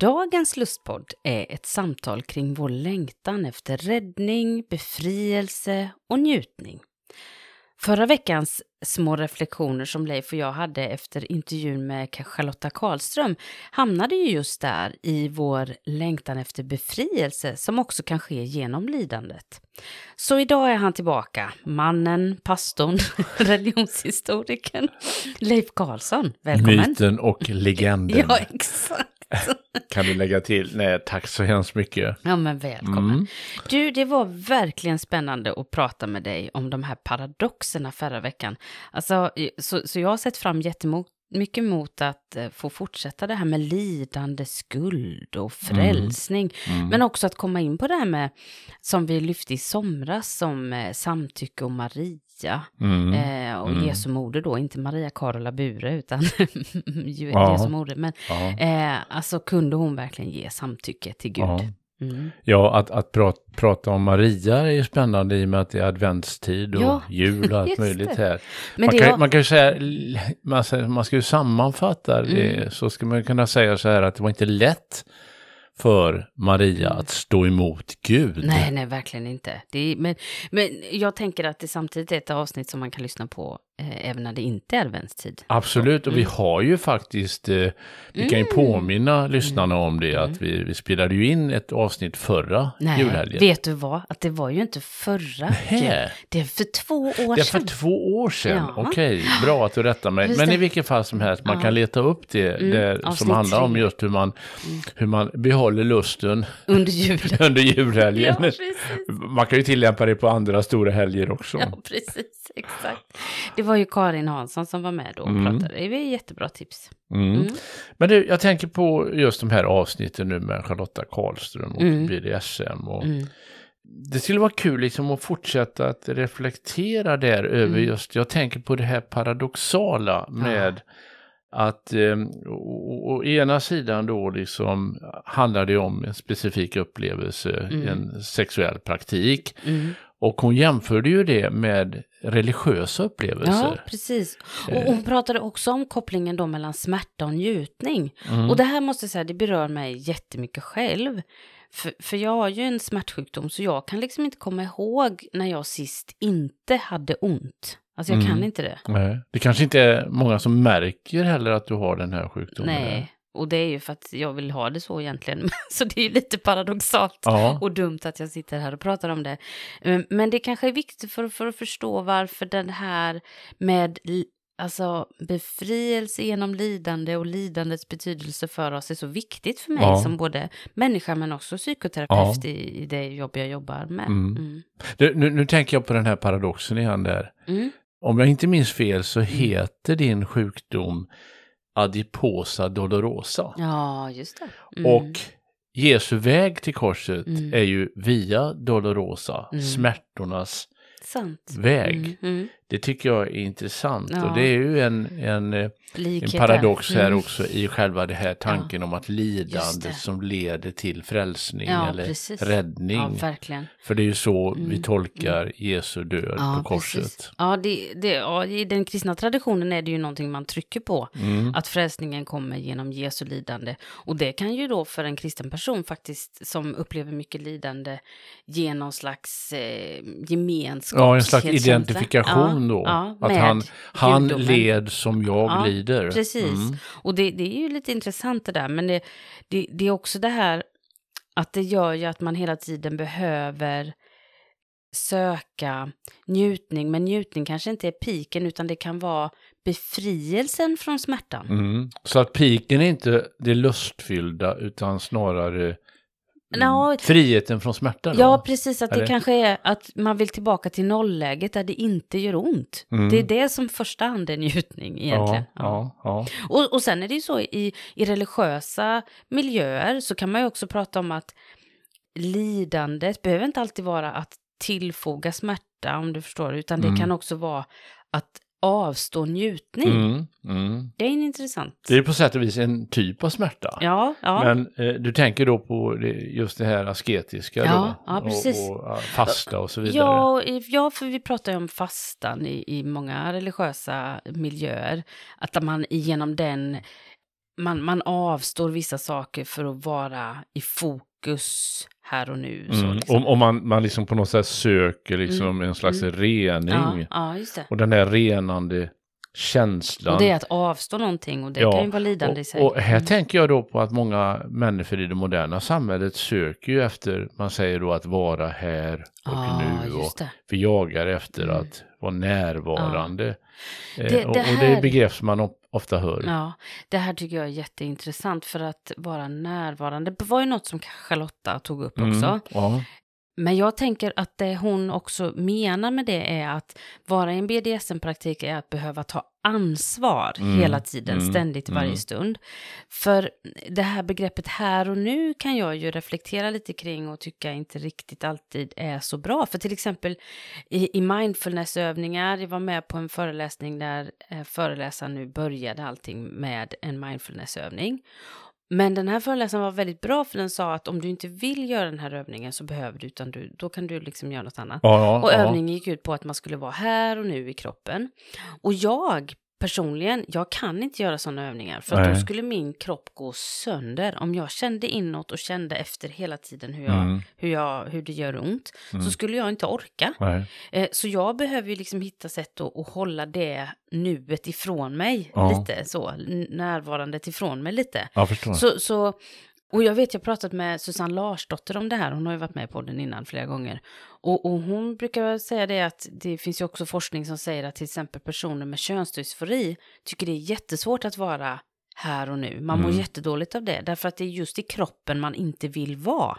Dagens lustpodd är ett samtal kring vår längtan efter räddning, befrielse och njutning. Förra veckans små reflektioner som Leif och jag hade efter intervjun med Charlotta Karlström hamnade ju just där i vår längtan efter befrielse som också kan ske genom lidandet. Så idag är han tillbaka, mannen, pastorn, religionshistorikern Leif Karlsson. Välkommen! Myten och legenden. Ja, exakt. kan du lägga till? Nej, tack så hemskt mycket. Ja, men välkommen. Mm. Du, det var verkligen spännande att prata med dig om de här paradoxerna förra veckan. Alltså, så, så jag har sett fram jättemycket mot att eh, få fortsätta det här med lidande, skuld och frälsning. Mm. Men också att komma in på det här med, som vi lyfte i somras, som eh, samtycke och Maria. Mm. Eh, och Mm. Jesu moder då, inte Maria Carola Bure, utan. Jesu moder. Men Ja. eh, alltså kunde hon verkligen ge samtycke till Gud? Ja. Mm. Ja, att, att prata, prata om Maria är ju spännande i och med att det är adventstid och Ja, jul och allt möjligt det. här. Men man, kan, var- man kan ju säga, man, man ska ju sammanfatta det, Mm. så ska man kunna säga så här att det var inte lätt för Maria att stå emot Gud. Mm. Nej, nej, verkligen inte. Är, men, men jag tänker att det samtidigt är ett avsnitt som man kan lyssna på även när det inte är adventstid. Absolut, och vi Mm. har ju faktiskt, eh, vi kan ju påminna lyssnarna om det, att vi, vi spelade ju in ett avsnitt förra Nej, julhelgen. vet du vad? Att det var ju inte förra jul. Nähä. Det är för två år Det är för sedan. två år sedan, Ja. okej, bra att du rättar mig. Just Men det. i vilket fall som helst, man Ja. kan leta upp det Mm, där, som handlar om tre. just hur man, hur man behåller lusten Under julen. under julhelgen. Ja, man kan ju tillämpa det på andra stora helger också. Ja, precis. Exakt. Det var ju Karin Hansson som var med då och Mm. pratade. Det var ett jättebra tips. Mm. Mm. Men du, jag tänker på just de här avsnitten nu med Charlotta Karlström och Mm. BDSM. Och Mm. Det skulle vara kul liksom att fortsätta att reflektera där över Mm. just, jag tänker på det här paradoxala med att eh, å, å ena sidan då liksom handlar det om en specifik upplevelse, Mm. en sexuell praktik. Mm. Och hon jämförde ju det med religiösa Ja, upplevelser. precis. Och hon pratade också om kopplingen då mellan smärta och njutning. Mm. Och det här måste jag säga, det berör mig jättemycket själv. För, för jag har ju en smärtsjukdom så jag kan liksom inte komma ihåg när jag sist inte hade ont. Alltså jag kan Mm. inte det. Nej. Det kanske inte är många som märker heller att du har den här sjukdomen. Nej, och det är ju för att jag vill ha det så egentligen. Så det är ju lite paradoxalt Ja. och dumt att jag sitter här och pratar om det. Mm, Men det kanske är viktigt för, för att förstå varför den här med alltså, befrielse genom lidande och lidandets betydelse för oss är så viktigt för mig Ja. som både människa men också psykoterapeut i, i det jobb jag jobbar med. Mm. Mm. Du, nu, nu tänker jag på den här paradoxen igen där. Mm. Om jag inte minns fel så heter din sjukdom adiposa dolorosa. Ja, just det. Mm. Och Jesu väg till korset Mm. är ju via dolorosa, Mm. smärtornas Sant. väg. Mm, mm. Det tycker jag är intressant Ja. och det är ju en, en, eh, en paradox här Mm. också i själva det här tanken om att lidande som leder till frälsning Ja, eller precis. räddning. Ja. För det är ju så Mm. vi tolkar Jesu död på korset. Precis. Ja, det, det, ja, i den kristna traditionen är det ju någonting man trycker på. Mm. Att frälsningen kommer genom Jesu lidande. Och det kan ju då för en kristen person faktiskt som upplever mycket lidande ge någon slags eh, gemenskap. Ja, en slags identifikation då. att han, han gudomen. led som jag Ja, lider. Precis. Mm. Och det, det är ju lite intressant det där. Men det, det, det är också det här att det gör ju att man hela tiden behöver söka njutning. Men njutning kanske inte är piken utan det kan vara befrielsen från smärtan. Mm. Så att piken är inte det lustfyllda utan snarare Nå, Friheten från smärta då? Ja, precis. Att det Eller? kanske är att man vill tillbaka till nollläget där det inte gör ont. Mm. Det är det som första hand är njutning egentligen. Ja, ja, ja. Och, och sen är det ju så i, i religiösa miljöer så kan man ju också prata om att lidandet behöver inte alltid vara att tillfoga smärta om du förstår, utan det Mm. kan också vara att avstå njutning. Mm, mm. Det är en intressant. Det är på sätt och vis en typ av smärta. Ja, ja. Men eh, du tänker då på det, just det här asketiska Ja, då? ja, precis. Och, och fasta och så vidare. Ja, ja, för vi pratar ju om fastan i, i många religiösa miljöer. Att man genom den, man, man avstår vissa saker för att vara i fokus här och nu. Så Mm. liksom. Om, om man, man liksom på något sätt söker liksom en slags Mm. rening. ja, ja. Och den där renande känslan. Och det är att avstå någonting och det Ja, kan ju vara lidande i sig. Och, och här Mm. tänker jag då på att många människor i det moderna samhället söker ju efter, man säger då att vara här och Ja, nu. Och vi jagar efter Mm. att vara närvarande. Eh, Det- och, det och det är här- begrepp som man ofta hör. Ja, det här tycker jag är jätteintressant för att vara närvarande. Det var ju något som Charlotta tog upp också. Mm, ja. Men jag tänker att det hon också menar med det är att vara i en BDSM-praktik är att behöva ta ansvar Mm, hela tiden, mm, ständigt, varje mm. stund. För det här begreppet här och nu kan jag ju reflektera lite kring och tycka inte riktigt alltid är så bra. För till exempel i, i mindfulnessövningar, jag var med på en föreläsning där eh, föreläsaren nu började allting med en mindfulnessövning. Men den här föreläsaren var väldigt bra för den sa att om du inte vill göra den här övningen så behöver du, utan du, då kan du liksom göra något annat. Ja, Och ja. övningen gick ut på att man skulle vara här och nu i kroppen. Och jag personligen, jag kan inte göra sådana övningar för att då skulle min kropp gå sönder. Om jag kände inåt och kände efter hela tiden hur, jag, Mm. hur, jag, hur det gör ont Mm. så skulle jag inte orka. Eh, Så jag behöver ju liksom hitta sätt att, att hålla det nuet ifrån mig Ja. lite så, närvarandet ifrån mig lite. Förstår. Så, så, och jag vet, jag har pratat med Susanne Larsdotter om det här, hon har ju varit med på den innan flera gånger. Och, och hon brukar säga det att det finns ju också forskning som säger att till exempel personer med könsdysfori tycker det är jättesvårt att vara här och nu. Man mår Mm. jättedåligt av det, därför att det är just i kroppen man inte vill vara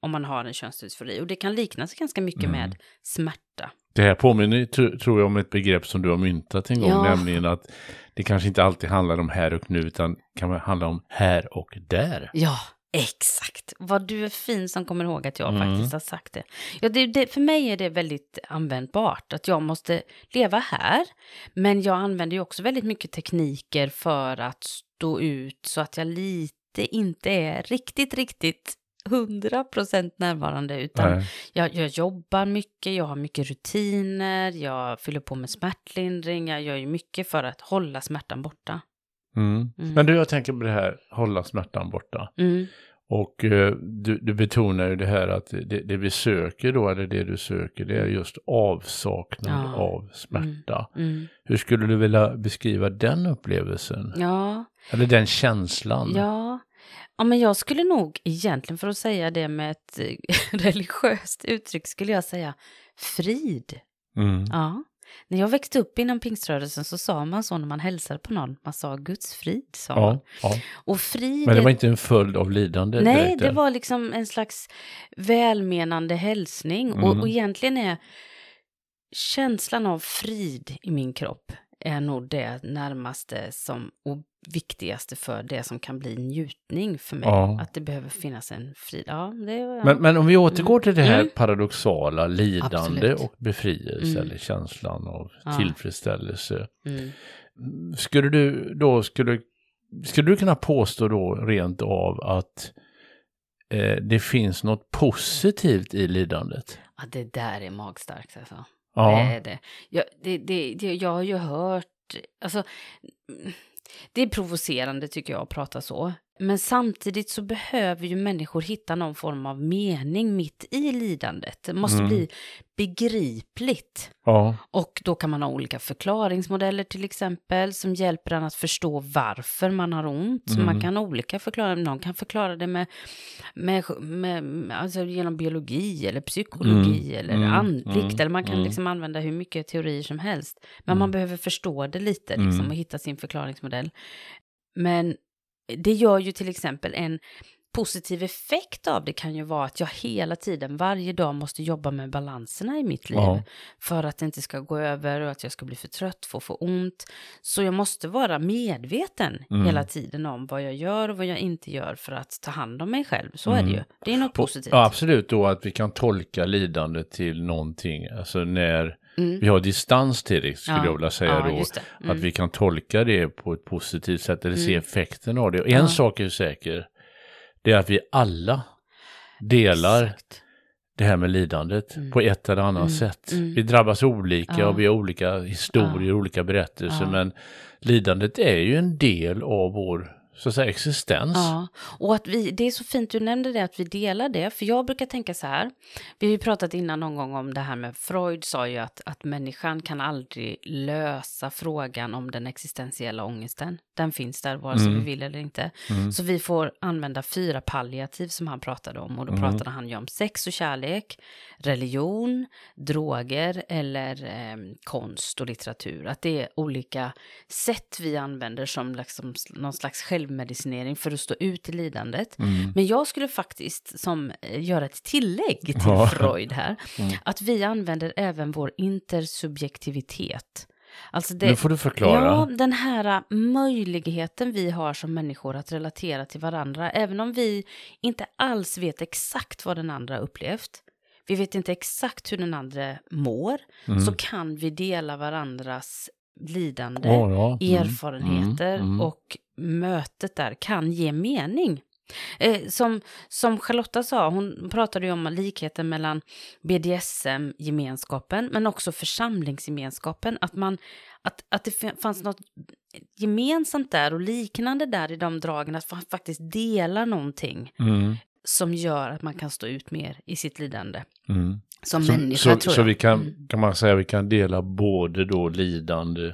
om man har en könsdysfori. Och det kan liknas ganska mycket Mm. med smärta. Det här påminner, tro- tror jag, om ett begrepp som du har myntat en gång, Ja. nämligen att det kanske inte alltid handlar om här och nu, utan kan handla om här och där. Ja, exakt. Vad du är fin som kommer ihåg att jag Mm. faktiskt har sagt det. Ja, det, det. För mig är det väldigt användbart att jag måste leva här. Men jag använder ju också väldigt mycket tekniker för att stå ut så att jag lite inte är riktigt, riktigt 100% närvarande utan jag, jag jobbar mycket, jag har mycket rutiner, jag fyller på med smärtlindring, jag gör ju mycket för att hålla smärtan borta. Mm. Mm. Men du, jag tänker på det här, hålla smärtan borta. Mm. Och eh, du, du betonar ju det här att det, det vi söker då, eller det du söker, det är just avsaknad Ja. av smärta. Mm. Hur skulle du vilja beskriva den upplevelsen? Ja, Eller den känslan? Ja. Ja, men jag skulle nog egentligen för att säga det med ett eh, religiöst uttryck skulle jag säga frid. Mm. Ja. När jag växte upp inom pingströrelsen så sa man så när man hälsade på någon, man sa Guds frid sa man. Ja, ja. Och frid Men det var inte en följd av lidande Nej, direkt, det var liksom en slags välmenande hälsning. Och, Mm. och egentligen är känslan av frid i min kropp är nog det närmaste som, och viktigaste för det som kan bli njutning för mig. Ja. Att det behöver finnas en frid. Ja, det är, Men, men om vi återgår till det här Mm. paradoxala lidande Absolut. och befrielse Mm. eller känslan av Ja. tillfredsställelse. mm. Skulle du då, skulle, skulle du kunna påstå då rent av att eh, det finns något positivt i lidandet? ja, det där är magstarkt alltså. Det Ja, är det. Jag, det, det, det. jag har ju hört, alltså, mm, det är provocerande tycker jag att prata så. Men samtidigt så behöver ju människor hitta någon form av mening mitt i lidandet. Det måste Mm. bli begripligt. ja, Och då kan man ha olika förklaringsmodeller till exempel som hjälper en att förstå varför man har ont. Mm. Man kan ha olika förklaringar. Någon kan förklara det med, med, med, alltså genom biologi eller psykologi eller Mm. andligt. Mm. Eller man kan Mm. liksom använda hur mycket teorier som helst. Men Mm. man behöver förstå det lite liksom, Mm. och hitta sin förklaringsmodell. Men det gör ju till exempel en positiv effekt av det kan ju vara att jag hela tiden, varje dag måste jobba med balanserna i mitt liv. Ja. För att det inte ska gå över och att jag ska bli för trött, få för ont. Så jag måste vara medveten Mm. hela tiden om vad jag gör och vad jag inte gör för att ta hand om mig själv. Så är det ju. Det är något Mm. Och- positivt. Ja, absolut då att vi kan tolka lidandet till någonting, alltså när Mm. vi har distans till det skulle Ja, jag vilja säga ja, då. Mm. Att vi kan tolka det på ett positivt sätt eller se Mm. effekten av det. Och en Ja. sak är säker, det är att vi alla delar Exakt. det här med lidandet Mm. på ett eller annat Mm, sätt. mm. Vi drabbas olika och vi har olika historier, olika berättelser, men lidandet är ju en del av vår så att säga, existens. Ja, och att vi, det är så fint du nämnde det, att vi delar det. För jag brukar tänka så här, vi har ju pratat innan någon gång om det här med Freud sa ju att, att människan kan aldrig lösa frågan om den existentiella ångesten. Den finns där vare sig Mm. vi vill eller inte. Mm. Så vi får använda fyra palliativ som han pratade om. Och då Mm. pratade han ju om sex och kärlek, religion, droger eller eh, konst och litteratur. Att det är olika sätt vi använder som liksom någon slags självmedicinering för att stå ut i lidandet. Mm. Men jag skulle faktiskt som eh, göra ett tillägg till Ja. Freud här. Mm. Att vi använder även vår intersubjektivitet. Alltså det, Nu får du förklara. Ja, den här äh, möjligheten vi har som människor att relatera till varandra, även om vi inte alls vet exakt vad den andra upplevt, vi vet inte exakt hur den andra mår, Mm. så kan vi dela varandras lidande, Ja, ja. Mm. erfarenheter Mm. Mm. och mötet där kan ge mening. Eh, som, som Charlotta sa, hon pratade ju om likheten mellan BDSM-gemenskapen men också församlingsgemenskapen. Att, man, att, att det fanns något gemensamt där och liknande där i de dragen, att man faktiskt delar någonting Mm. som gör att man kan stå ut mer i sitt lidande. Mm. Som Så, människa så, tror så jag. vi kan, Mm. kan man säga vi kan dela både då lidande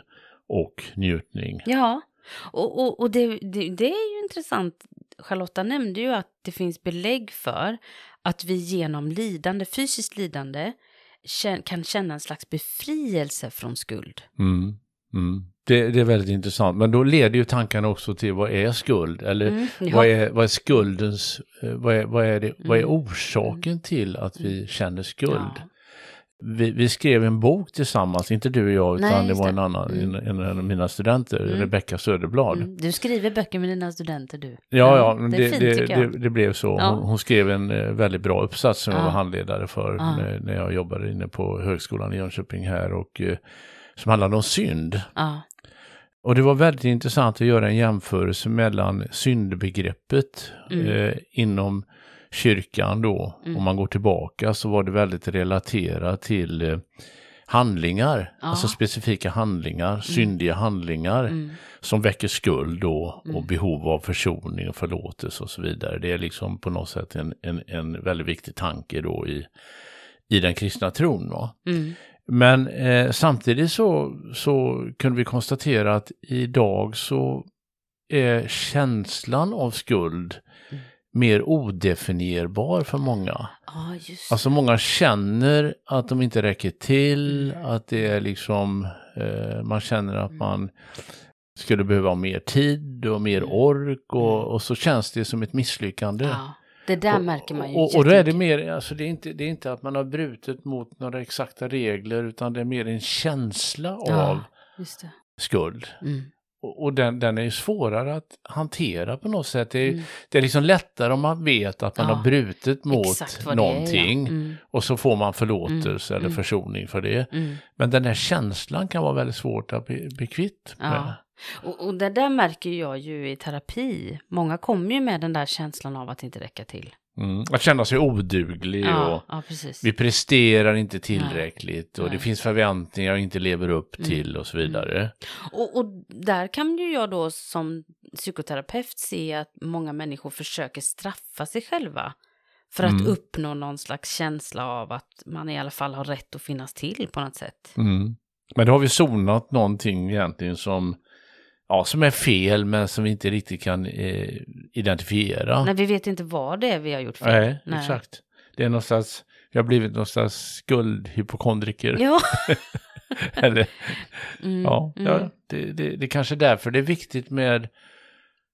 och njutning. Ja, och, och, och det, det, det är ju intressant. Charlotta nämnde ju att det finns belägg för att vi genom lidande, fysiskt lidande, kan känna en slags befrielse från skuld. Mm. Mm. Det, det är väldigt intressant, men då leder ju tankarna också till vad är skuld? Eller Mm, ja. vad, är, vad är skuldens, eh, vad är, vad är, det, vad är Mm. orsaken till att vi känner skuld? Ja. Vi, vi skrev en bok tillsammans, inte du och jag, utan Nej, det var en annan, Mm. en, en av mina studenter, Mm. Rebecka Söderblad. Mm, du skriver böcker med dina studenter du. Ja, ja, det det, fint det, jag. det, blev så. Ja. Hon, hon skrev en eh, väldigt bra uppsats som jag Ja. var handledare för Ja. när, när jag jobbade inne på högskolan i Jönköping här och eh, som handlade om synd. Och det var väldigt intressant att göra en jämförelse mellan syndbegreppet Mm. eh, inom kyrkan då. Mm. Om man går tillbaka så var det väldigt relaterat till eh, handlingar, Ja. alltså specifika handlingar, syndiga handlingar mm, som väcker skuld då och Mm. behov av försoning och förlåtelse och så vidare. Det är liksom på något sätt en, en, en väldigt viktig tanke då i, i den kristna tron. Va? mm, Men eh, samtidigt så, så kunde vi konstatera att idag så är känslan av skuld Mm. Mer odefinierbar för många. ja just Alltså många känner att de inte räcker till, att det är liksom, eh, man känner att man skulle behöva mer tid och mer Mm. ork och, Mm. och så känns det som ett misslyckande. ja, Det där Och- märker man ju och, och då är det mer, alltså det är, inte, det är inte att man har brutit mot några exakta regler utan det är mer en känsla av Ja, skuld. Mm, Och, den, den är ju svårare att hantera på något sätt. Det är, mm. det är liksom lättare om man vet att man Ja, har brutit mot det är, någonting ja. Mm, och så får man förlåtelse Mm, eller mm. försoning för det. mm. Men den här känslan kan vara väldigt svårt att bli, bli kvitt. Ja. Och, och det där märker jag ju i terapi. Många kommer ju med den där känslan av att inte räcka till. Mm. Att känna sig oduglig Ja, och ja vi presterar inte tillräckligt och Nej. det finns förväntningar jag inte lever upp Mm. till och så vidare. Och, och där kan ju jag då som psykoterapeut se att många människor försöker straffa sig själva. För att Mm. uppnå någon slags känsla av att man i alla fall har rätt att finnas till på något sätt. Mm. Men då har vi sonat någonting egentligen som, ja, som är fel men som vi inte riktigt kan eh, identifiera. Nej, vi vet inte vad det är vi har gjort fel. Nej, exakt. Det är någonstans, vi har blivit någonstans skuldhypokondriker. Ja. Eller, Mm, ja, mm. ja det, det, det kanske är därför det är viktigt med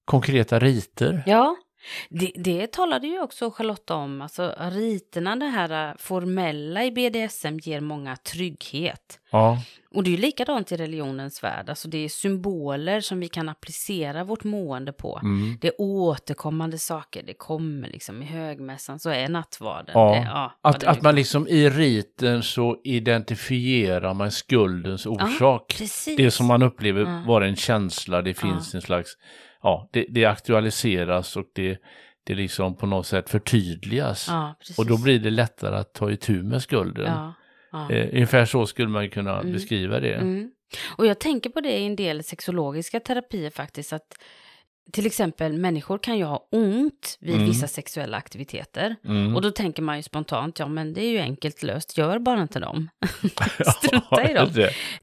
konkreta riter. Ja, Det, det talade ju också Charlotta om, alltså riterna, det här formella i BDSM ger många trygghet. Ja, Och det är ju likadant i religionens värld, alltså det är symboler som vi kan applicera vårt mående på. mm. Det är återkommande saker, det kommer liksom i högmässan så är nattvarden. Ja, det, ja att, ja, att man liksom i riten så identifierar man skuldens orsak. precis. det som man upplever Ja. vara en känsla, det finns en slags, ja, det, det aktualiseras och det, det liksom på något sätt förtydligas. Ja. Och då blir det lättare att ta itu med skulden. Ja, ja. Eh, ungefär så skulle man kunna Mm. beskriva det. Mm. Och jag tänker på det i en del sexologiska terapier faktiskt, att till exempel människor kan ju ha ont vid Mm. vissa sexuella aktiviteter. Mm. Och då tänker man ju spontant, ja men det är ju enkelt löst, gör bara inte dem. Strunta i dem.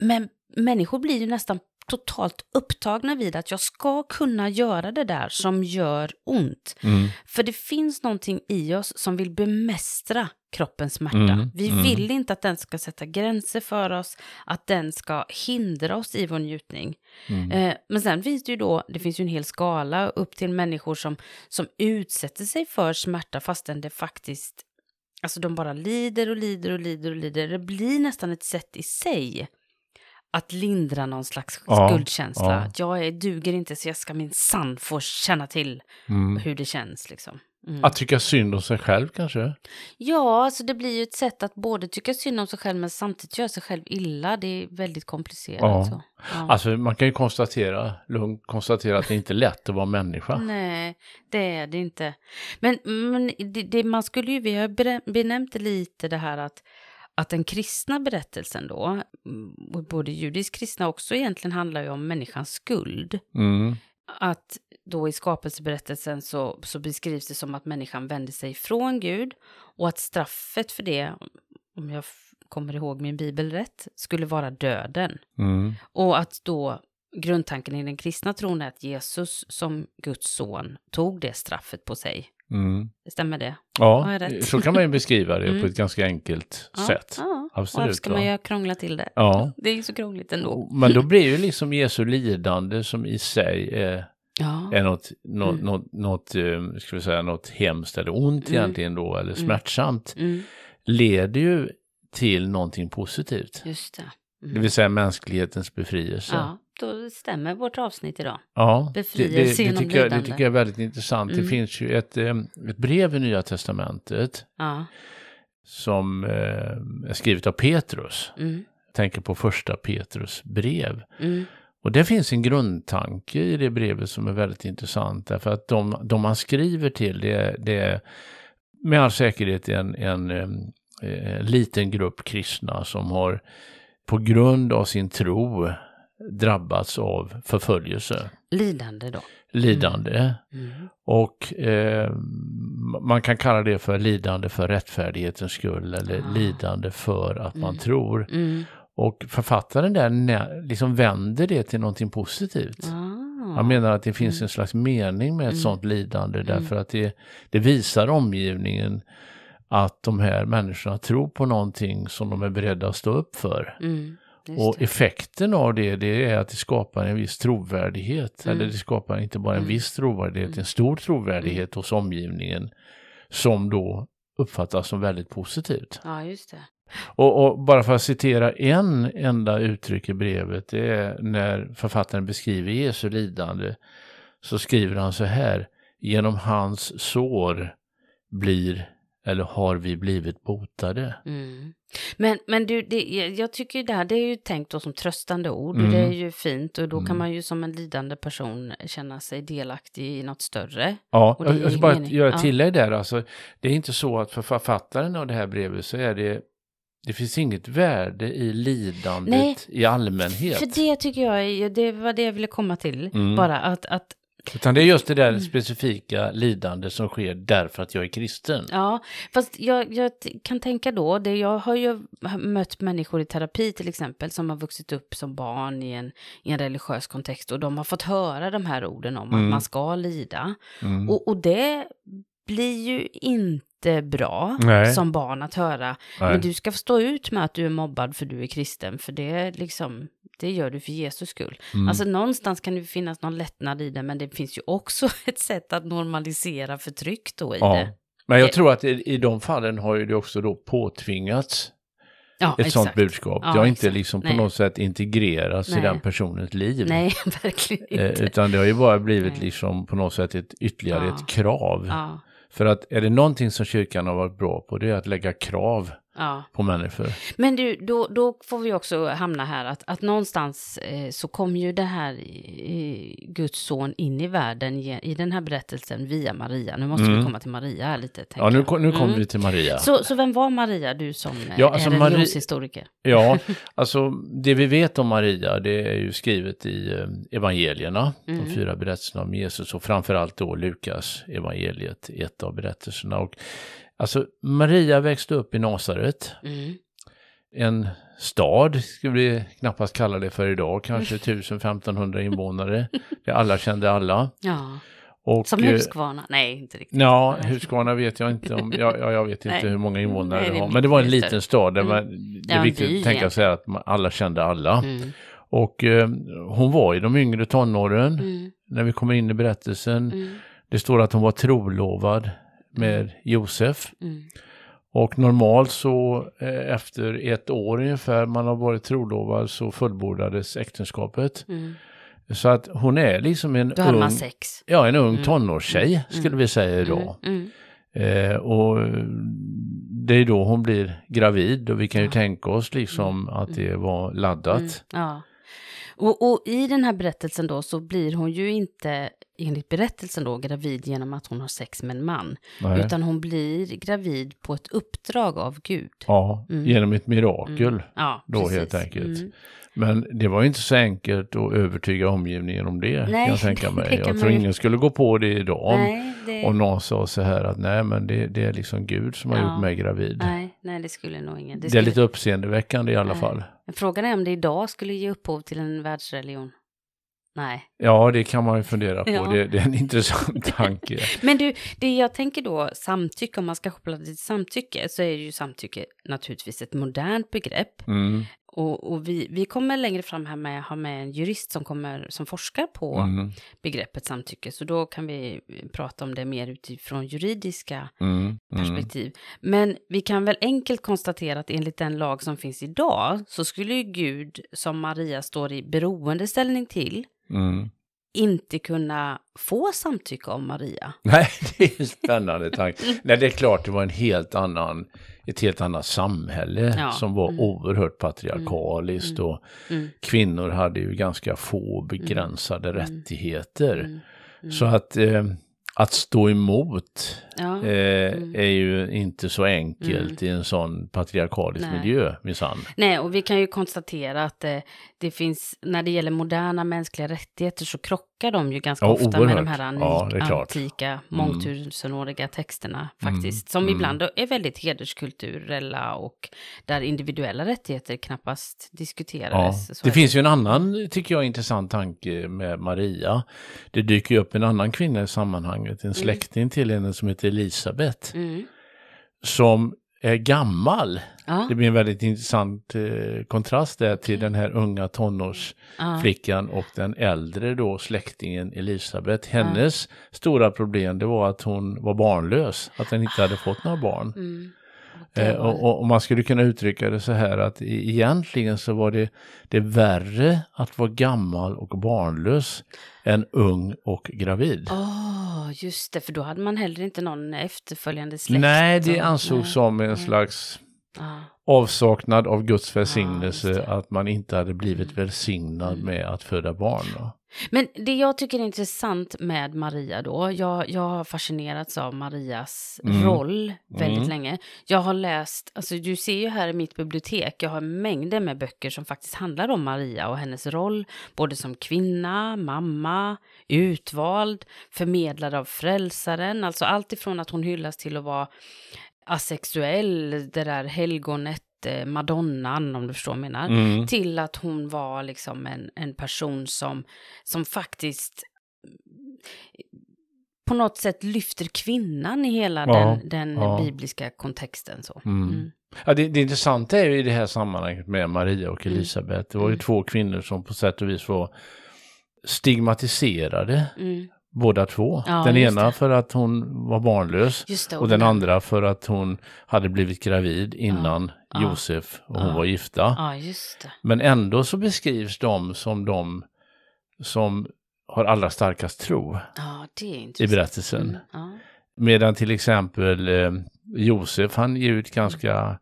Men människor blir ju nästan totalt upptagna vid att jag ska kunna göra det där som gör ont. Mm. För det finns någonting i oss som vill bemästra kroppens smärta. Mm, Vi mm. vill inte att den ska sätta gränser för oss, att den ska hindra oss i vår njutning. Mm. Eh, men sen finns det ju då, det finns ju en hel skala upp till människor som, som utsätter sig för smärta fastän det faktiskt, alltså de bara lider och lider och lider och lider. Det blir nästan ett sätt i sig att lindra någon slags Ja, skuldkänsla. ja. Jag är, duger inte så jag ska min sann få känna till Mm. hur det känns liksom. Mm. Att tycka synd om sig själv kanske? Ja, alltså det blir ju ett sätt att både tycka synd om sig själv men samtidigt göra sig själv illa. Det är väldigt komplicerat. Ja. Så. Ja. Alltså man kan ju konstatera, lugnt konstatera att det inte är lätt att vara människa. Nej, det är det inte. Men, men det, det, man skulle ju, vi har benämnt det lite det här att, att den kristna berättelsen då, mm, och både judisk kristna också egentligen handlar ju om människans skuld. Mm. Att då i skapelseberättelsen så, så beskrivs det som att människan vände sig från Gud och att straffet för det, om jag kommer ihåg min bibel rätt, skulle vara döden. Mm. Och att då grundtanken i den kristna tron är att Jesus som Guds son tog det straffet på sig. Mm. Stämmer det? Ja, så kan man ju beskriva det Mm. på ett ganska enkelt Ja, sätt. Ja, Absolut, Varför ska man ju krångla till det? Ja. Det är ju så krångligt ändå. Men då blir ju liksom Jesu lidande som i sig är, Ja, är något, något, Mm. något, något, eh, ska vi säga, något hemskt eller ont Mm. egentligen då, eller smärtsamt, mm, leder ju till någonting positivt. just det. Det Mm. vill säga mänsklighetens befrielse. Ja, då stämmer vårt avsnitt idag. Ja, det, det, Befrielse det, genom tycker jag, det tycker jag är väldigt intressant. Det Mm. finns ju ett, eh, ett brev i Nya Testamentet Ja, som eh, är skrivet av Petrus. mm, Jag tänker på första Petrus brev. mm, Och det finns en grundtanke i det brevet som är väldigt intressant. Därför att de, de man skriver till det, det är med all säkerhet en, en, em, eh, liten grupp kristna som har på grund av sin tro drabbats av förföljelse, lidande då. lidande. Mm, Och eh, man kan kalla det för lidande för rättfärdighetens skull eller Ah. lidande för att man Mm. tror. mm. Och författaren där liksom vänder det till någonting positivt. Ah. Han menar att det finns Mm. en slags mening med ett Mm. sånt lidande Mm. därför att det, det visar omgivningen att de här människorna tror på någonting som de är beredda att stå upp för. Mm, Och effekten av det, det är att det skapar en viss trovärdighet. Mm. Eller det skapar inte bara en Mm. viss trovärdighet, Mm. en stor trovärdighet hos omgivningen som då uppfattas som väldigt positivt. Ja, just det. Och, och bara för att citera en enda uttryck i brevet, det är när författaren beskriver Jesu lidande, så skriver han så här, genom hans sår blir, eller har vi blivit botade. Mm. Men, men du, det, jag- tycker det här, det är ju tänkt då som tröstande ord och Mm. det är ju fint och då kan Mm. man ju som en lidande person känna sig delaktig i något större. Ja, Och jag, ska bara mening. göra ett tillägg där. Alltså, det är inte så att för författaren av det här brevet så är det, det finns inget värde i lidandet Nej, i allmänhet. För det tycker jag, det var det jag ville komma till. Mm. Bara att, att Utan det är just det där Mm. specifika lidande som sker därför att jag är kristen. Ja, fast jag, jag kan tänka då, det, jag har ju mött människor i terapi till exempel som har vuxit upp som barn i en, i en religiös kontext och de har fått höra de här orden om Mm. att man ska lida. Mm. Och, och det blir ju inte bra Nej. som barn att höra. Nej. Men du ska stå ut med att du är mobbad för du är kristen, för det är liksom, det gör du för Jesus skull. Mm. Alltså någonstans kan det finnas någon lättnad i det, men det finns ju också ett sätt att normalisera förtryck då i ja. det. Men jag tror att i, i de fallen har ju det också då påtvingats Ja, ett sånt exakt. budskap. Ja, det har inte exakt. liksom på Nej. något sätt integrerats i Nej. den personens liv. Nej, verkligen Eh, inte. utan det har ju bara blivit Nej. liksom på något sätt ett ytterligare Ja. ett krav. För att är det någonting som kyrkan har varit bra på det är att lägga krav ja. på människor. Men du, då, då får vi också hamna här att, att någonstans eh, så kom ju det här eh, Guds son in i världen i den här berättelsen via Maria. Nu måste Mm. vi komma till Maria här lite. Ja, nu, nu kommer Mm. vi till Maria. Så, så vem var Maria, du som eh, Ja, alltså är Mari- religionshistoriker? Ja, alltså det vi vet om Maria det är ju skrivet i eh, evangelierna, Mm. de fyra berättelserna om Jesus och framförallt då Lukas evangeliet, ett av berättelserna. Och, alltså Maria växte upp i Nasaret, Mm. en stad skulle vi knappast kalla det för idag, kanske 1000-1500 invånare, där alla kände alla. Ja, Och, som eh, Huskvarna? Nej, inte riktigt. Ja, Huskvarna vet jag inte om, ja, ja, jag vet inte hur många invånare Nej, det har, men det var en liten stad där Mm. man, det är Ja, viktigt by att tänka sig att alla kände alla. Mm. Och eh, hon var i de yngre tonåren Mm. när vi kommer in i berättelsen. Mm. Det står att hon var trolovad med Josef. Mm. Och normalt så eh, efter ett år ungefär man har varit trolovad så fullbordades äktenskapet. Mm. Så att hon är liksom en Då ung, man sex. ja, en ung Mm. tonårstjej Mm. skulle vi säga idag. Mm. Eh, och det är då hon blir gravid och vi kan ju Ja. tänka oss liksom att det var laddat. Mm. Ja. Och, och i den här berättelsen då så blir hon ju inte enligt berättelsen då gravid genom att hon har sex med en man. Nej. Utan hon blir gravid på ett uppdrag av Gud. Ja, Mm. genom ett mirakel. Mm. Ja, då precis. helt enkelt. Mm. Men det var inte så enkelt att övertyga omgivningen om det, kan Nej, jag tänka det mig. kan Jag tror ingen skulle gå på det idag. Nej, det... Om någon sa så här att nej men det, det är liksom Gud som har Ja. gjort mig gravid. nej, nej, det skulle nog ingen. Det är skulle... lite uppseendeväckande i alla fall. Frågan är om det idag skulle ge upphov till en världsreligion. Nej. Ja, det kan man ju fundera på. Ja. Det, det är en intressant tanke. Men du, det jag tänker då, samtycke, om man ska koppla det till samtycke, så är ju samtycke naturligtvis ett modernt begrepp. Mm, Och, och vi, vi kommer längre fram här med ha med en jurist som, kommer, som forskar på mm, begreppet samtycke. Så då kan vi prata om det mer utifrån juridiska mm, mm. perspektiv. Men vi kan väl enkelt konstatera att enligt den lag som finns idag så skulle ju Gud, som Maria står i beroendeställning till, Mm. Inte kunna få samtycke av Maria. Nej, det är en spännande tanke. Nej, det är klart det var en helt annan, ett helt annat samhälle Ja, som var mm. oerhört patriarkaliskt och Mm. kvinnor hade ju ganska få begränsade rättigheter. Mm. Mm. Så att, eh, att stå emot Ja. eh, Mm. är ju inte så enkelt i en sån patriarkalisk Nej. miljö, minsann. Nej, och vi kan ju konstatera att eh, det finns, när det gäller moderna mänskliga rättigheter så krockar de ju ganska Ja, ofta med de oerhört. här anik, Ja, det klart. Mm. antika, mångtusenåriga texterna faktiskt. Som Mm. ibland är väldigt hederskulturella och där individuella rättigheter knappast Ja, diskuterades. Så det är finns ju en annan, tycker jag, intressant tanke med Maria. Det dyker ju upp en annan kvinna i sammanhanget, en släkting till henne som heter Elisabet, Mm. som är gammal. Ja, Det blir en väldigt intressant eh, kontrast där till den här unga tonårsflickan ja, och den äldre då släktingen Elisabet. Hennes stora problem det var att hon var barnlös, att hon inte hade fått några barn. mm. Eh, och, och, man skulle kunna uttrycka det så här att e- egentligen så var det, det värre att vara gammal och barnlös än ung och gravid. Åh, just det, för då hade man heller inte någon efterföljande släkt. Nej, det och- ansågs nej. som en nej. slags Ja. avsaknad av Guds välsignelse det. att man inte hade blivit Mm. välsignad Mm. med att föda barn. Då. Men det jag tycker är intressant med Maria då, jag, jag har fascinerats av Marias Mm. roll väldigt Mm. länge. Jag har läst, alltså du ser ju här i mitt bibliotek, jag har mängder med böcker som faktiskt handlar om Maria och hennes roll, både som kvinna, mamma, utvald, förmedlare av frälsaren, alltså allt ifrån att hon hyllas till att vara asexuell, det där helgonet, madonnan om du förstår vad jag menar Mm. till att hon var liksom en, en person som, som faktiskt på något sätt lyfter kvinnan i hela Ja, den, den ja. bibliska kontexten. Så. Mm. Mm. Ja, det, det intressanta är ju i det här sammanhanget med Maria och Mm. Elisabet. Det var ju Mm. två kvinnor som på sätt och vis var stigmatiserade Mm. Båda två. Ja, den ena för att hon var barnlös det, och den andra för att hon hade blivit gravid innan Ja. Josef och hon Ja. var gifta. Ja, just det. Men ändå så beskrivs de som de som har allra starkast tro i berättelsen. Mm. Medan till exempel eh, Josef, han ger ut ganska,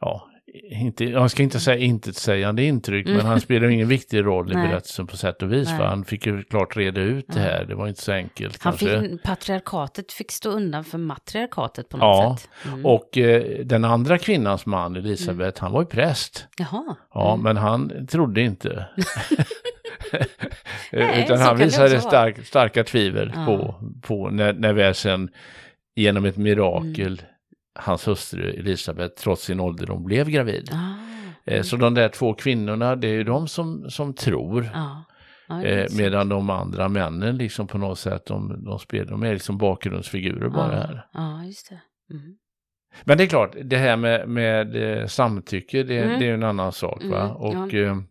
ja, inte, jag ska inte säga intetsägande intryck, Mm. men han spelar ju ingen viktig roll i berättelsen på sätt och vis. Nej. För han fick ju klart reda ut det Ja. här, det var inte så enkelt Han kanske. fick, patriarkatet fick stå undan för matriarkatet på något Ja, sätt. Mm. Och eh, den andra kvinnans man, Elisabeth, han var ju präst. Jaha. Ja, Mm. men han trodde inte. Nej, Utan han visade stark, starka tvivel Ja. på, på när, när väl sen genom ett mirakel hans hustru Elisabeth trots sin ålderdom blev gravid. Ah. Eh, Så de där två kvinnorna, det är ju de som, som tror. Just det. medan de andra männen liksom på något sätt, de, de spelar, de är liksom bakgrundsfigurer bara här. Ja, just det. Mm. Men det är klart, det här med, med eh, samtycke, det, Mm. det är en annan sak. Va? Mm, Och ja.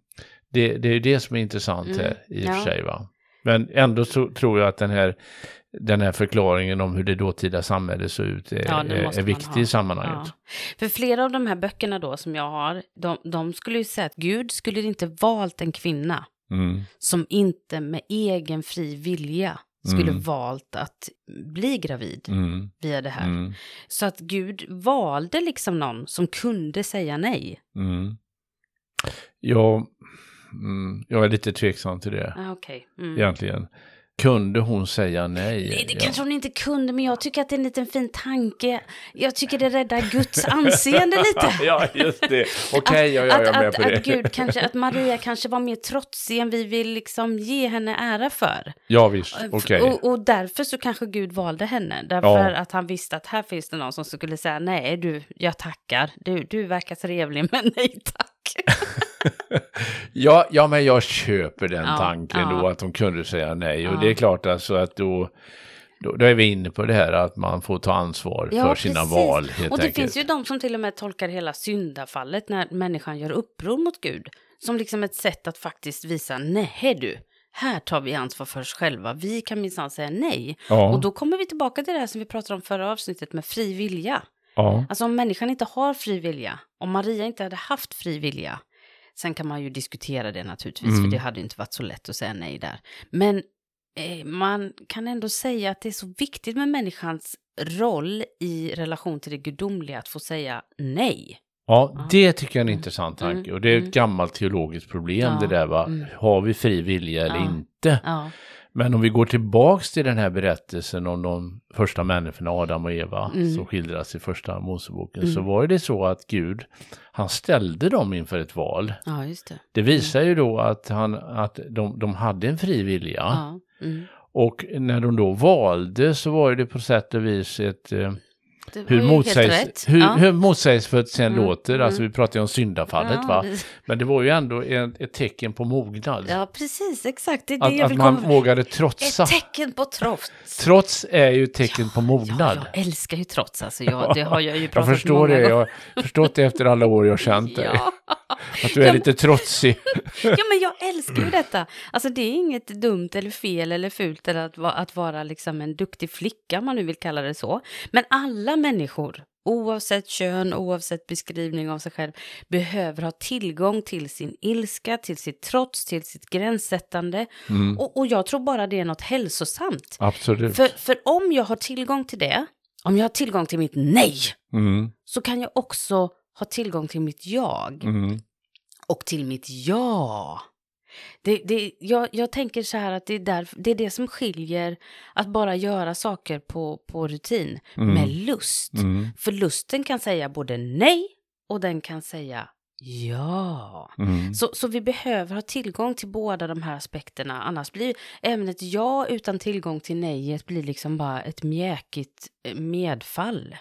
det, det är ju det som är intressant Mm, här i och ja. för sig. Va? Men ändå så tror jag att den här, den här förklaringen om hur det dåtida samhället såg ut är, Ja, är, viktig ha. i sammanhanget. Ja. För flera av de här böckerna då som jag har, de, de skulle ju säga att Gud skulle inte valt en kvinna Mm. som inte med egen fri vilja skulle Mm. valt att bli gravid Mm. via det här. Mm. Så att Gud valde liksom någon som kunde säga nej. Mm. Jag, mm, jag är lite tveksam till det Ah, Okej. Mm. egentligen. Kunde hon säga nej? Nej, det Ja. kanske hon inte kunde, men jag tycker att det är en liten fin tanke. Jag tycker det räddar Guds anseende lite. ja, just det. Okej, ja, jag är med att, på det. att, Gud kanske, att Maria kanske var mer trotsig än vi vill liksom ge henne ära för. Ja, visst. Okej. Och, och därför så kanske Gud valde henne. Därför Ja. att han visste att här finns det någon som skulle säga nej, du, jag tackar. Du, du verkar trevlig, men nej tack. Ja, ja, men jag köper den Ja, tanken ja. då, att de kunde säga nej. Och det är klart alltså att då, då, då är vi inne på det här att man får ta ansvar Ja, för sina precis. val och det enkelt. finns ju de som till och med tolkar hela syndafallet när människan gör uppror mot Gud. Som liksom ett sätt att faktiskt visa, nej du, här tar vi ansvar för oss själva. Vi kan minsann säga nej. ja, Och då kommer vi tillbaka till det här som vi pratade om förra avsnittet med fri vilja. ja, Alltså om människan inte har fri vilja, om Maria inte hade haft fri vilja, sen kan man ju diskutera det naturligtvis, Mm. för det hade inte varit så lätt att säga nej där. Men eh, man kan ändå säga att det är så viktigt med människans roll i relation till det gudomliga att få säga nej. ja, det tycker jag är en Mm. intressant Mm. tanke. Och det är ett Mm. gammalt teologiskt problem Ja. det där va. Mm. Har vi fri vilja eller Ja. inte? Ja, Men om vi går tillbaks till den här berättelsen om de första människorna, Adam och Eva, Mm. som skildras i första Moseboken, Mm. så var det så att Gud, han ställde dem inför ett val. ja det. Det visar ju då att, han, att de, de hade en fri vilja. Ja. Mm. Och när de då valde så var det på sätt och vis ett... Det hur, motsägs, hur, ja. hur motsägelsefullt sen Mm, låter, alltså mm. vi pratar ju om syndafallet ja, va. det- Men det var ju ändå ett, ett tecken på mognad. Ja, precis, exakt. Det är det att jag att man komma... vågade trotsa. Ett tecken på trots. Trots är ju tecken på Ja, mognad. jag älskar ju trots, alltså. Jag, det har jag ju Jag pratat förstår många det, gånger. jag har förstått det efter alla år jag har känt dig. Att du är Ja, lite trotsig. ja, men jag älskar ju detta. Alltså det är inget dumt eller fel eller fult eller att, att vara liksom en duktig flicka, om man nu vill kalla det så. Men alla människor, oavsett kön, oavsett beskrivning av sig själv, behöver ha tillgång till sin ilska, till sitt trots, till sitt gränssättande. Mm, Och, och jag tror bara det är något hälsosamt. absolut. För, för om jag har tillgång till det, om jag har tillgång till mitt nej, Mm, så kan jag också ha tillgång till mitt jag mm, och till mitt ja. Det, det, jag, jag tänker så här att det är, där, det är det som skiljer att bara göra saker på, på rutin Mm. med lust. mm, För lusten kan säga både nej och den kan säga Ja. Mm. Så, så vi behöver ha tillgång till båda de här aspekterna. Annars blir även ett ja utan tillgång till nejet blir liksom bara ett mjäkigt eh, medfall.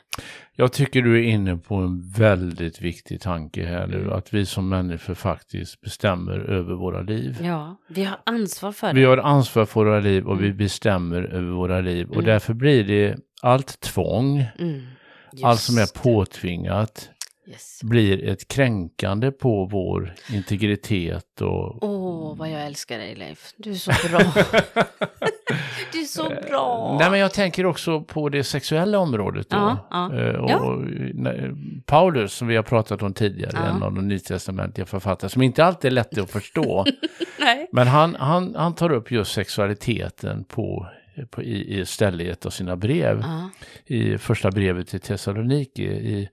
Jag tycker du är inne på en väldigt viktig tanke här nu, Mm. att vi som människor faktiskt bestämmer över våra liv. Ja, vi har ansvar för Vi det. har ansvar för våra liv och vi Mm. bestämmer över våra liv och Mm. därför blir det allt tvång, Mm. allt som är påtvingat Yes. blir ett kränkande på vår integritet och Åh, vad jag älskar dig Leif. Du är så bra. du är så bra. Nej, men jag tänker också på det sexuella området. Då. Ja, ja. Eh, Och, Ja. Paulus, som vi har pratat om tidigare, Ja. en av de nytestamentliga författare, som inte alltid är lätt att förstå. Men han, han, han tar upp just sexualiteten på, på, i, i ställe i ett av sina brev. Ja. I första brevet till Thessaloniki, i,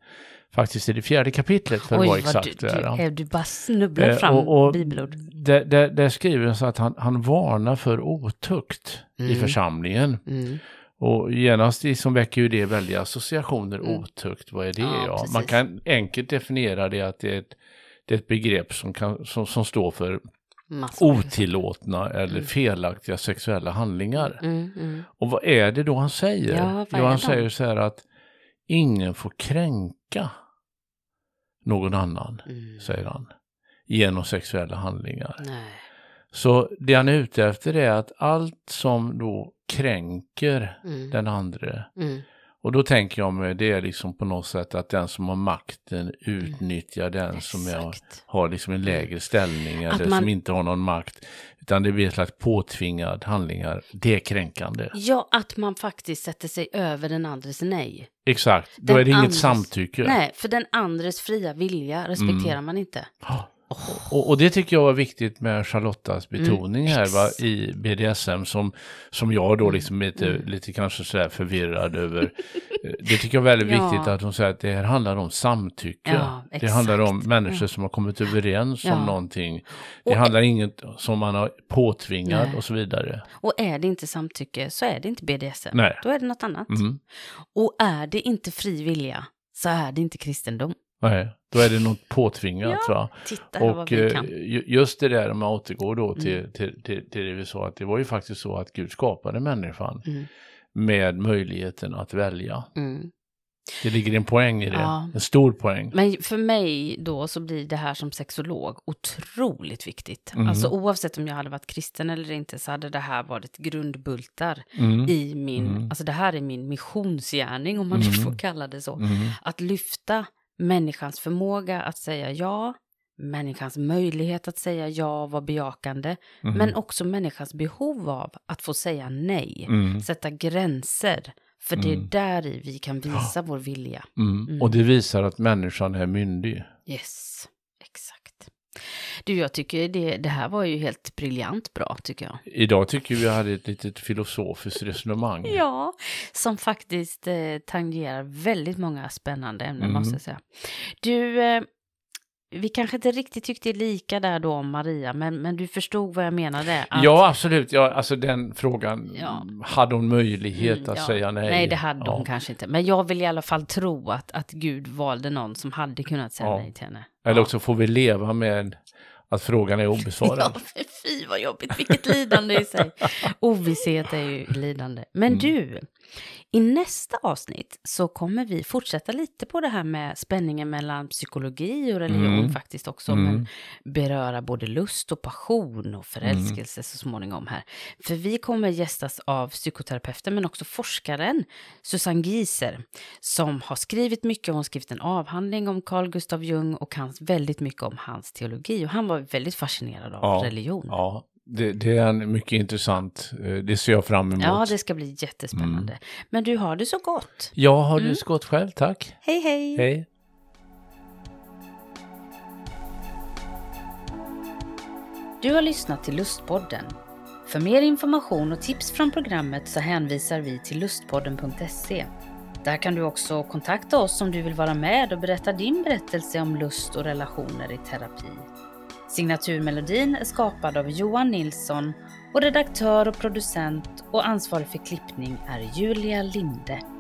faktiskt i det fjärde kapitlet för att vara exakt. du, du, är du bara snubblar Eh, fram och- och bibelord. Där, där, där så att han, han varnar för otukt i Mm. församlingen. Mm. Och genast liksom väcker ju det väldiga associationer, Mm. otukt, vad är det? Ja, Ja. Man kan enkelt definiera det att det är ett, det är ett begrepp som, kan, som, som står för Massor. otillåtna eller Mm. felaktiga sexuella handlingar. Mm, mm. Och vad är det då han säger? Ja, jo, han säger så här att ingen får kränka någon annan, Mm. säger han, genom sexuella handlingar. Nej. Så det han är ute efter är att allt som då kränker Mm. den andra Mm. Och då tänker jag mig det är liksom på något sätt att den som har makten utnyttjar den som är, har liksom en lägre ställning eller man- som inte har någon makt. Utan det blir ett slags påtvingad handlingar. Det är kränkande. Ja, att man faktiskt sätter sig över den andres nej. Exakt, då Den är det inget andres- samtycke. Nej, för den andres fria vilja respekterar Mm. man inte. Och, och det tycker jag var viktigt med Charlottas betoning här va, i BDSM som, som jag då liksom lite, Mm. lite kanske sådär förvirrad över. Eh, Det tycker jag är väldigt Ja. viktigt att hon säger att det här handlar om samtycke. Ja, det handlar om människor Ja. som har kommit överens Ja. om någonting. Det Och- handlar inget som man har påtvingat Nej. och så vidare. Och är det inte samtycke så är det inte BDSM. Nej. Då är det något annat. Mm. Och är det inte fri vilja så är det inte kristendom. Nej, då är det något påtvingat Ja, va. Titta här vad Och vi eh, kan. just det där om man återgår då till, Mm. till, till, till det vi sa, att det var ju faktiskt så att Gud skapade människan Mm. med möjligheten att välja. Mm. Det ligger en poäng i det, Ja. en stor poäng. Men för mig då så blir det här som sexolog otroligt viktigt. Mm. Alltså oavsett om jag hade varit kristen eller inte så hade det här varit grundbultar Mm. i min, Mm. alltså det här är min missionsgärning om man Mm. får kalla det så. Mm. Att lyfta människans förmåga att säga ja, människans möjlighet att säga ja och vara bejakande, Mm. men också människans behov av att få säga nej, Mm. sätta gränser. För det är Mm. där i vi kan visa vår vilja. Mm. Mm. Och det visar att människan är myndig. Yes. Du, jag tycker det, det här var ju helt briljant bra, tycker jag. Idag tycker vi hade ett litet filosofiskt resonemang. Ja, som faktiskt eh, tangerar väldigt många spännande ämnen, Mm. måste jag säga. Du, eh, vi kanske inte riktigt tyckte lika där då om Maria, men, men du förstod vad jag menade? att- Ja, absolut. Ja, alltså den frågan, Ja. hade hon möjlighet Mm, att ja. säga nej? Nej, det hade ja. hon kanske inte. Men jag vill i alla fall tro att, att Gud valde någon som hade kunnat säga nej till henne. Eller också får vi leva med att frågan är obesvarad. Ja, fy vad jobbigt, vilket lidande i sig. Ovisshet är ju lidande. Men Mm. du, i nästa avsnitt så kommer vi fortsätta lite på det här med spänningen mellan psykologi och religion Mm. faktiskt också, Mm. men beröra både lust och passion och förälskelse så småningom här. För vi kommer gästas av psykoterapeuten men också forskaren Susanne Gieser som har skrivit mycket, hon har skrivit en avhandling om Carl Gustav Jung och hans, väldigt mycket om hans teologi och han var väldigt fascinerad av Ja, religion. Ja, det, det är mycket intressant, eh, det ser jag fram emot. Ja, det ska bli jättespännande. Men du har det så gott. Ja, har Mm. du skott själv, tack. Hej, hej! Hej. Du har lyssnat till Lustpodden. För mer information och tips från programmet så hänvisar vi till lustpodden.se. Där kan du också kontakta oss om du vill vara med och berätta din berättelse om lust och relationer i terapi. Signaturmelodin är skapad av Johan Nilsson och redaktör och producent och ansvarig för klippning är Julia Linde.